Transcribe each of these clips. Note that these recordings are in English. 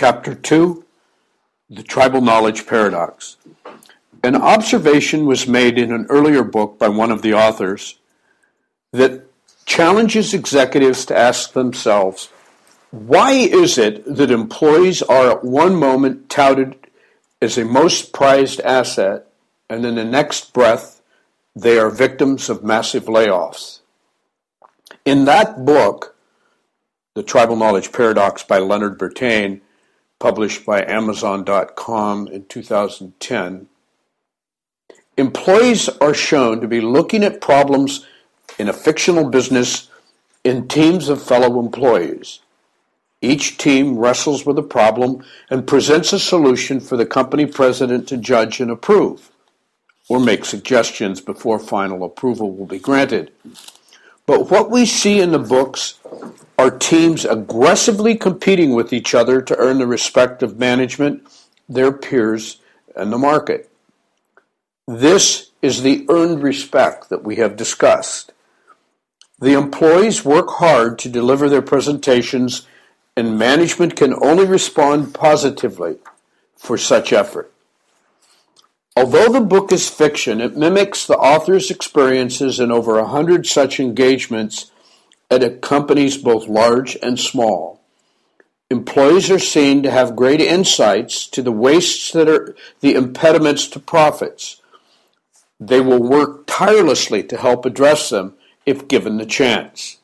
Chapter 2 The Tribal Knowledge Paradox. An observation was made in an earlier book by one of the authors that challenges executives to ask themselves why is it that employees are at one moment touted as a most prized asset and in the next breath they are victims of massive layoffs? In that book, The Tribal Knowledge Paradox by Leonard Bertain, published by Amazon.com in 2010, employees are shown to be looking at problems in a fictional business in teams of fellow employees. Each team wrestles with a problem and presents a solution for the company president to judge and approve, or make suggestions before final approval will be granted. But what we see in the books are teams aggressively competing with each other to earn the respect of management, their peers, and the market. This is the earned respect that we have discussed. The employees work hard to deliver their presentations, and management can only respond positively for such effort. Although the book is fiction, it mimics the author's experiences in over a hundred such engagements at companies both large and small. Employees are seen to have great insights to the wastes that are the impediments to profits. They will work tirelessly to help address them if given the chance.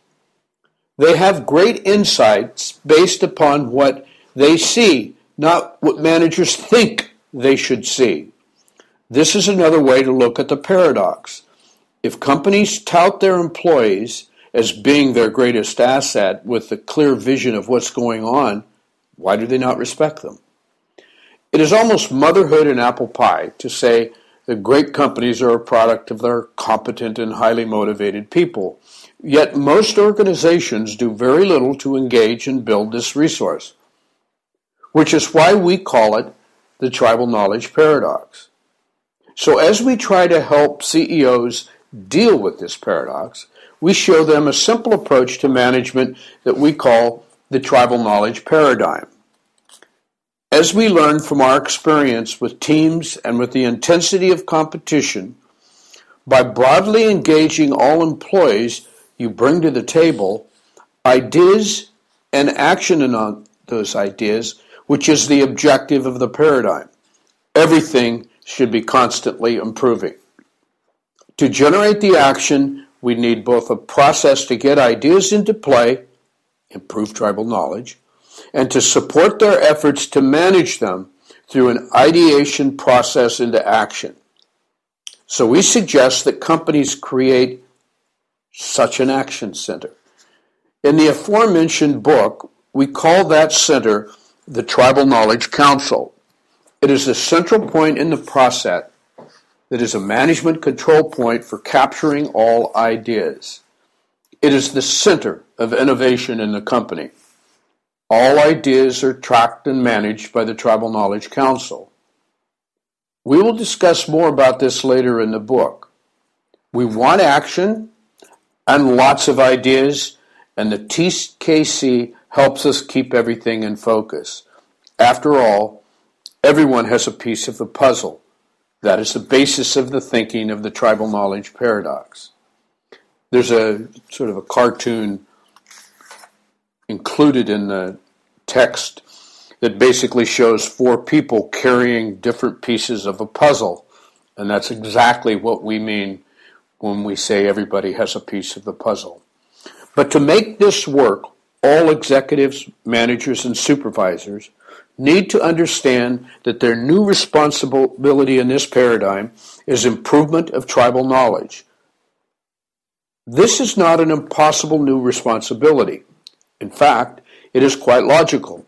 They have great insights based upon what they see, not what managers think they should see. This is another way to look at the paradox. If companies tout their employees as being their greatest asset with a clear vision of what's going on, why do they not respect them? It is almost motherhood and apple pie to say that great companies are a product of their competent and highly motivated people. Yet most organizations do very little to engage and build this resource, which is why we call it the tribal knowledge paradox. So as we try to help CEOs deal with this paradox, we show them a simple approach to management that we call the tribal knowledge paradigm. As we learn from our experience with teams and with the intensity of competition, by broadly engaging all employees you bring to the table, ideas and action on those ideas, which is the objective of the paradigm. Everything should be constantly improving. To generate the action, we need both a process to get ideas into play, improve tribal knowledge, and to support their efforts to manage them through an ideation process into action. So we suggest that companies create such an action center. In the aforementioned book, we call that center the Tribal Knowledge Council. It is a central point in the process that is a management control point for capturing all ideas. It is the center of innovation in the company. All ideas are tracked and managed by the Tribal Knowledge Council. We will discuss more about this later in the book. We want action and lots of ideas, and the TKC helps us keep everything in focus. After all, Everyone has a piece of the puzzle. That is the basis of the thinking of the tribal knowledge paradox. There's a sort of a cartoon included in the text that basically shows four people carrying different pieces of a puzzle. And that's exactly what we mean when we say everybody has a piece of the puzzle. But to make this work, all executives, managers, and supervisors need to understand that their new responsibility in this paradigm is improvement of tribal knowledge. This is not an impossible new responsibility. In fact, it is quite logical.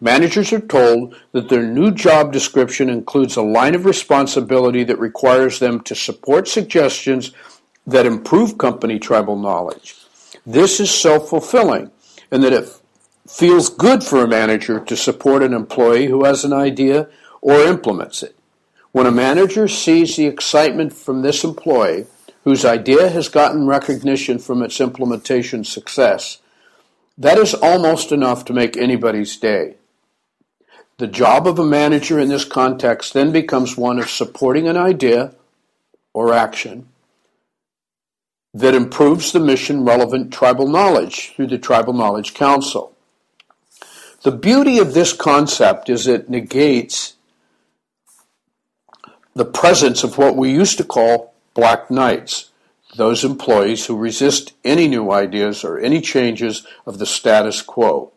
Managers are told that their new job description includes a line of responsibility that requires them to support suggestions that improve company tribal knowledge. This is self fulfilling, and that if feels good for a manager to support an employee who has an idea or implements it. When a manager sees the excitement from this employee whose idea has gotten recognition from its implementation success, that is almost enough to make anybody's day. The job of a manager in this context then becomes one of supporting an idea or action that improves the mission relevant tribal knowledge through the Tribal Knowledge Council. The beauty of this concept is it negates the presence of what we used to call black knights, those employees who resist any new ideas or any changes of the status quo.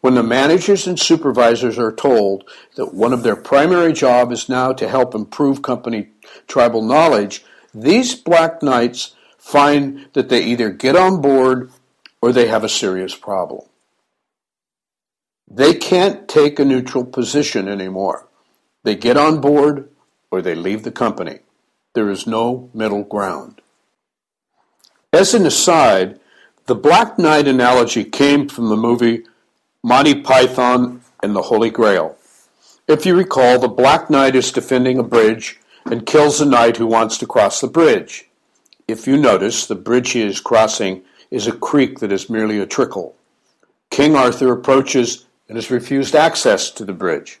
When the managers and supervisors are told that one of their primary job is now to help improve company tribal knowledge, these black knights find that they either get on board or they have a serious problem. They can't take a neutral position anymore. They get on board or they leave the company. There is no middle ground. As an aside, the Black Knight analogy came from the movie Monty Python and the Holy Grail. If you recall, the Black Knight is defending a bridge and kills a knight who wants to cross the bridge. If you notice, the bridge he is crossing is a creek that is merely a trickle. King Arthur approaches and is refused access to the bridge.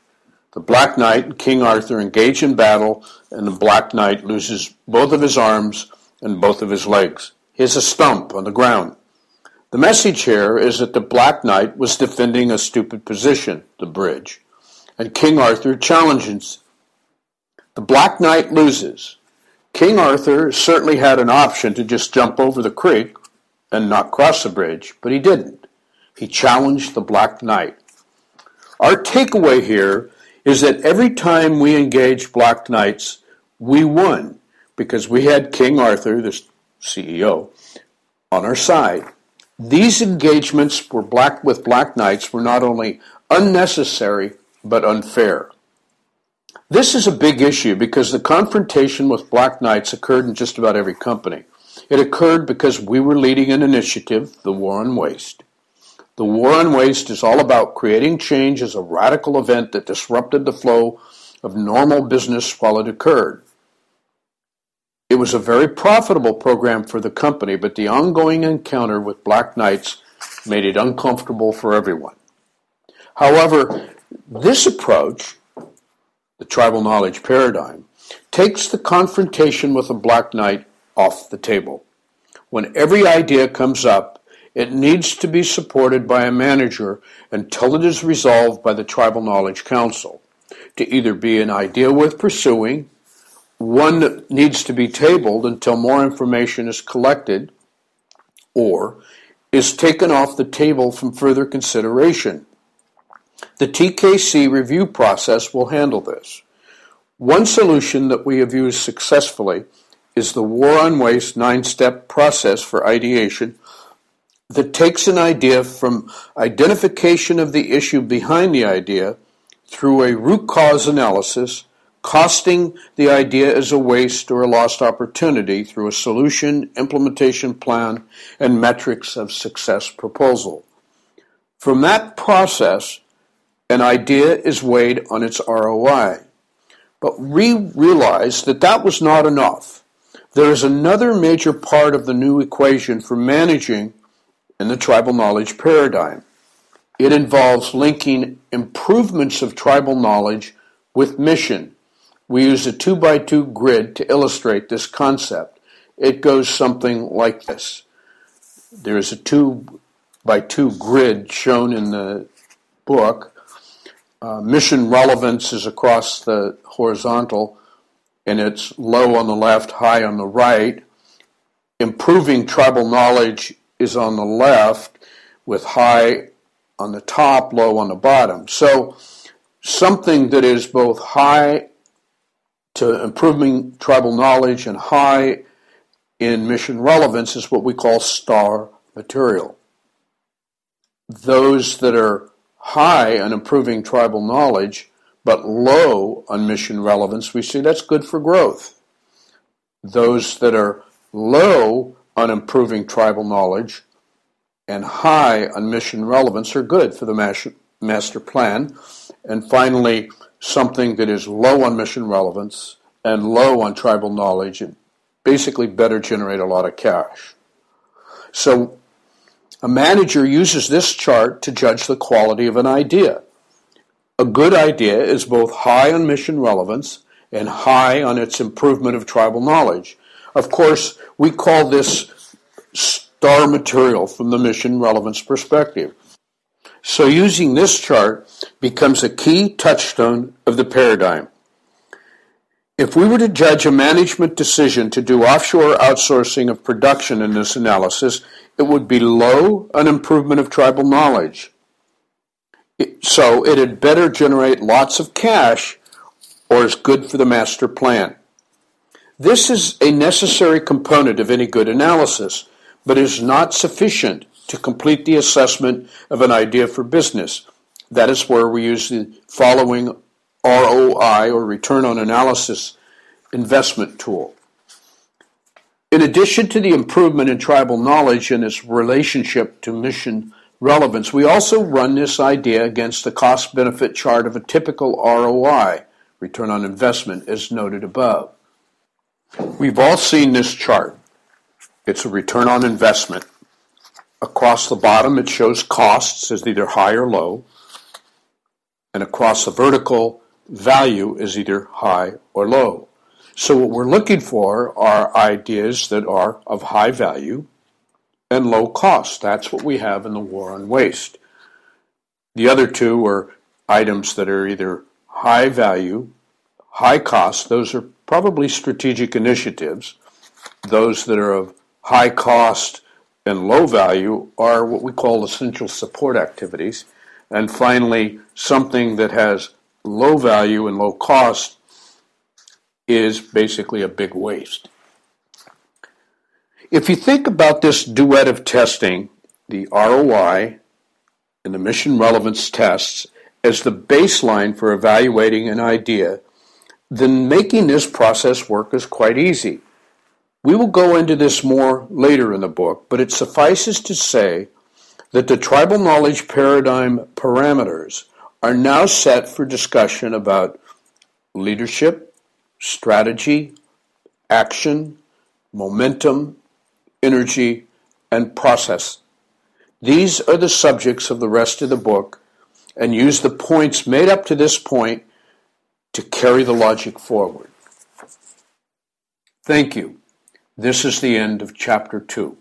The Black Knight and King Arthur engage in battle, and the Black Knight loses both of his arms and both of his legs. He is a stump on the ground. The message here is that the Black Knight was defending a stupid position, the bridge, and King Arthur challenges. The Black Knight loses. King Arthur certainly had an option to just jump over the creek and not cross the bridge, but he didn't. He challenged the Black Knight. Our takeaway here is that every time we engaged Black Knights, we won because we had King Arthur, the CEO, on our side. These engagements were black with Black Knights were not only unnecessary but unfair. This is a big issue because the confrontation with Black Knights occurred in just about every company. It occurred because we were leading an initiative, the War on Waste. The War on Waste is all about creating change as a radical event that disrupted the flow of normal business while it occurred. It was a very profitable program for the company, but the ongoing encounter with Black Knights made it uncomfortable for everyone. However, this approach, the tribal knowledge paradigm, takes the confrontation with a Black Knight off the table. When every idea comes up, it needs to be supported by a manager until it is resolved by the Tribal Knowledge Council to either be an idea worth pursuing, one that needs to be tabled until more information is collected, or is taken off the table from further consideration. The TKC review process will handle this. One solution that we have used successfully is the War on Waste nine step process for ideation that takes an idea from identification of the issue behind the idea through a root cause analysis, costing the idea as a waste or a lost opportunity through a solution, implementation plan, and metrics of success proposal. From that process, an idea is weighed on its ROI. But we realized that that was not enough. There is another major part of the new equation for managing in the tribal knowledge paradigm. It involves linking improvements of tribal knowledge with mission. We use a two by two grid to illustrate this concept. It goes something like this. There is a two by two grid shown in the book. Uh, mission relevance is across the horizontal and it's low on the left, high on the right. Improving tribal knowledge is on the left with high on the top, low on the bottom. So something that is both high to improving tribal knowledge and high in mission relevance is what we call star material. Those that are high on improving tribal knowledge but low on mission relevance, we see that's good for growth. Those that are low on improving tribal knowledge and high on mission relevance are good for the master plan. And finally, something that is low on mission relevance and low on tribal knowledge and basically better generate a lot of cash. So a manager uses this chart to judge the quality of an idea. A good idea is both high on mission relevance and high on its improvement of tribal knowledge. Of course, we call this star material from the mission relevance perspective. So using this chart becomes a key touchstone of the paradigm. If we were to judge a management decision to do offshore outsourcing of production in this analysis, it would be low on improvement of tribal knowledge. So it had better generate lots of cash or is good for the master plan. This is a necessary component of any good analysis, but is not sufficient to complete the assessment of an idea for business. That is where we use the following ROI or return on analysis investment tool. In addition to the improvement in tribal knowledge and its relationship to mission relevance, we also run this idea against the cost benefit chart of a typical ROI, return on investment, as noted above. We've all seen this chart. It's a return on investment. Across the bottom, it shows costs as either high or low, and across the vertical, value is either high or low. So, what we're looking for are ideas that are of high value and low cost. That's what we have in the war on waste. The other two are items that are either high value, high cost, those are probably strategic initiatives. Those that are of high cost and low value are what we call essential support activities. And finally, something that has low value and low cost is basically a big waste. If you think about this duet of testing, the ROI and the mission relevance tests, as the baseline for evaluating an idea, then making this process work is quite easy. We will go into this more later in the book, but it suffices to say that the tribal knowledge paradigm parameters are now set for discussion about leadership, strategy, action, momentum, energy, and process. These are the subjects of the rest of the book and use the points made up to this point to carry the logic forward. Thank you. This is the end of chapter 2.